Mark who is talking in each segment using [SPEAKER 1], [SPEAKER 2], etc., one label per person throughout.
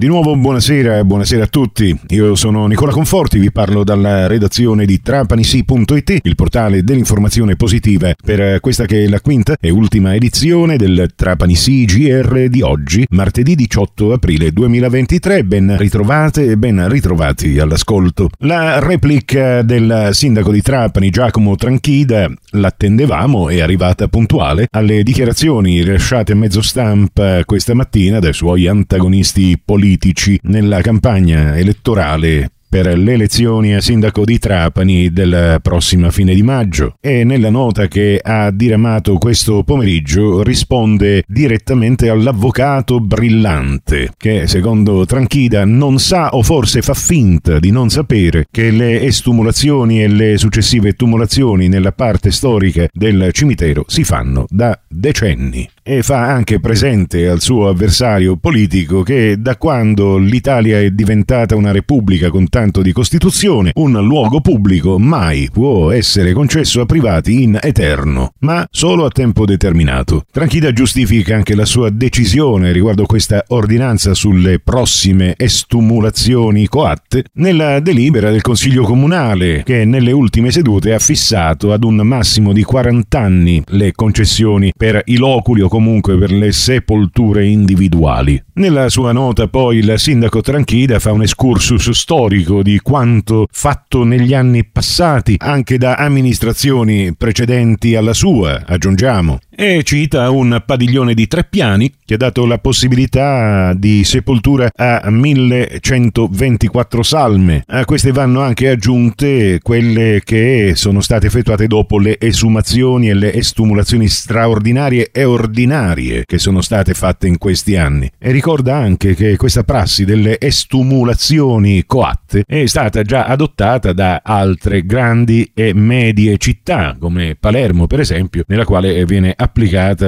[SPEAKER 1] Di nuovo buonasera, buonasera a tutti. Io sono Nicola Conforti, vi parlo dalla redazione di trapanisi.it, il portale dell'informazione positiva per questa che è la quinta e ultima edizione del Trapanisi GR di oggi, martedì 18 aprile 2023. Ben ritrovate e ben ritrovati all'ascolto. La replica del sindaco di Trapani Giacomo Tranchida l'attendevamo, è arrivata puntuale alle dichiarazioni rilasciate a mezzo stampa questa mattina dai suoi antagonisti politici politici nella campagna elettorale per le elezioni a sindaco di Trapani della prossima fine di maggio. E nella nota che ha diramato questo pomeriggio risponde direttamente all'avvocato brillante che secondo Tranchida non sa o forse fa finta di non sapere che le estumulazioni e le successive tumulazioni nella parte storica del cimitero si fanno da decenni e fa anche presente al suo avversario politico che da quando l'Italia è diventata una repubblica con tanto di Costituzione, un luogo pubblico mai può essere concesso a privati in eterno, ma solo a tempo determinato. Tranchida giustifica anche la sua decisione riguardo questa ordinanza sulle prossime estumulazioni coatte nella delibera del Consiglio Comunale che nelle ultime sedute ha fissato ad un massimo di 40 anni le concessioni per i loculi o comunque per le sepolture individuali. Nella sua nota poi il sindaco Tranchida fa un excursus storico di quanto fatto negli anni passati anche da amministrazioni precedenti alla sua, aggiungiamo, e cita un padiglione di tre piani che ha dato la possibilità di sepoltura a 1124 salme. A queste vanno anche aggiunte quelle che sono state effettuate dopo le esumazioni e le estumulazioni straordinarie e ordinarie che sono state fatte in questi anni. E ricorda anche che questa prassi delle estumulazioni coatte è stata già adottata da altre grandi e medie città, come Palermo per esempio, nella quale viene applicata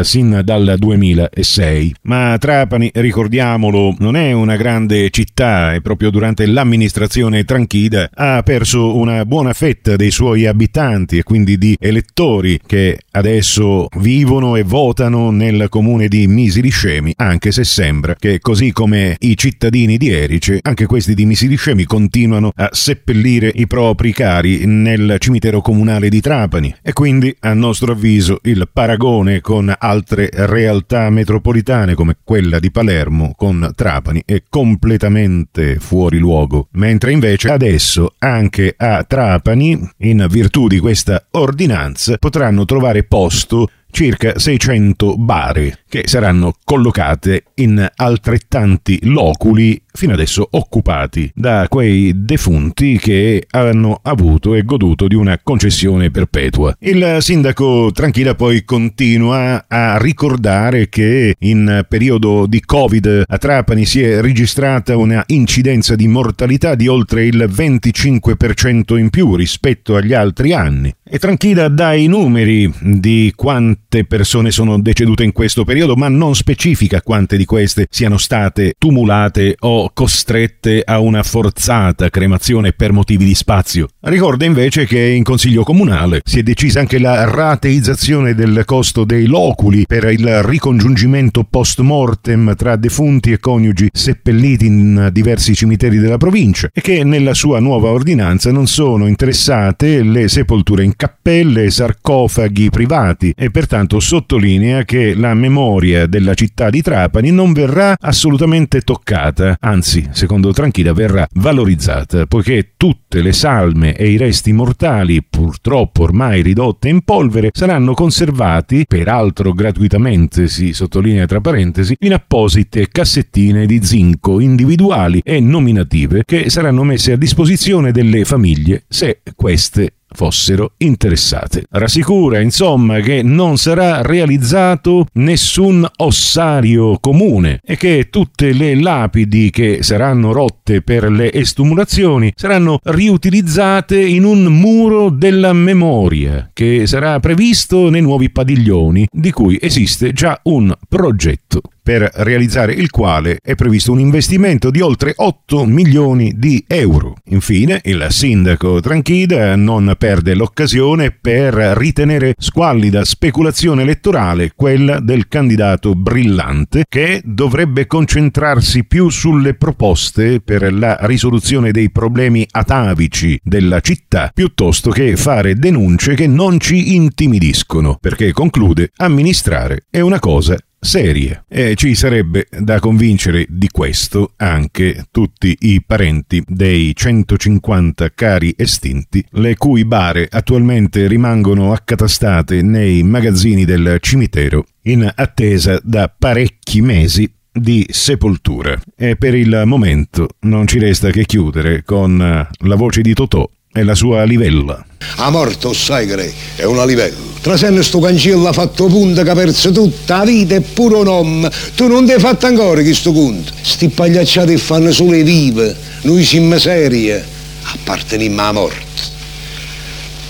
[SPEAKER 1] sin dal 2006. Ma Trapani, ricordiamolo, non è una grande città e proprio durante l'amministrazione Tranchida ha perso una buona fetta dei suoi abitanti e quindi di elettori che adesso vivono e votano nel comune di Misiliscemi, anche se sembra che così come i cittadini di Erice, anche questi di Misiliscemi continuano a seppellire i propri cari nel cimitero comunale di Trapani e quindi a nostro avviso il paragone con altre realtà metropolitane come quella di Palermo con Trapani è completamente fuori luogo, mentre invece adesso anche a Trapani, in virtù di questa ordinanza, potranno trovare posto circa 600 bare che saranno collocate in altrettanti loculi fino adesso occupati da quei defunti che hanno avuto e goduto di una concessione perpetua. Il sindaco Tranquilla poi continua a ricordare che in periodo di Covid a Trapani si è registrata una incidenza di mortalità di oltre il 25% in più rispetto agli altri anni. E Tranquilla dà i numeri di quante persone sono decedute in questo periodo, ma non specifica quante di queste siano state tumulate o costrette a una forzata cremazione per motivi di spazio. Ricorda invece che in Consiglio Comunale si è decisa anche la rateizzazione del costo dei loculi per il ricongiungimento post mortem tra defunti e coniugi seppelliti in diversi cimiteri della provincia e che nella sua nuova ordinanza non sono interessate le sepolture in cappelle e sarcofaghi privati e pertanto sottolinea che la memoria della città di Trapani non verrà assolutamente toccata, anzi, secondo Tranchida, verrà valorizzata, poiché tutte le salme e i resti mortali, purtroppo ormai ridotte in polvere, saranno conservati, peraltro gratuitamente, si sottolinea tra parentesi, in apposite cassettine di zinco individuali e nominative che saranno messe a disposizione delle famiglie se queste fossero interessate. Rassicura, insomma, che non sarà realizzato nessun ossario comune e che tutte le lapidi che saranno rotte per le estumulazioni saranno riutilizzate in un muro della memoria che sarà previsto nei nuovi padiglioni di cui esiste già un progetto per realizzare il quale è previsto un investimento di oltre 8 milioni di euro. Infine, il sindaco Tranchida non perde l'occasione per ritenere squallida speculazione elettorale quella del candidato brillante che dovrebbe concentrarsi più sulle proposte per la risoluzione dei problemi atavici della città piuttosto che fare denunce che non ci intimidiscono, perché conclude amministrare è una cosa serie e ci sarebbe da convincere di questo anche tutti i parenti dei 150 cari estinti, le cui bare attualmente rimangono accatastate nei magazzini del cimitero in attesa da parecchi mesi di sepoltura. E per il momento non ci resta che chiudere con la voce di Totò e la sua livella.
[SPEAKER 2] A morte, sai che è una livella. Trasenne sto cancello ha fatto punta che ha perso tutta la vita e pure un uomo. Tu non ti hai fatto ancora questo conto. Sti pagliacciati fanno solo le vive. Noi siamo serie. Apparteniamo alla morte.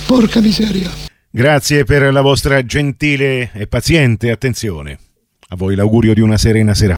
[SPEAKER 2] Porca miseria.
[SPEAKER 1] Grazie per la vostra gentile e paziente attenzione. A voi l'augurio di una serena sera.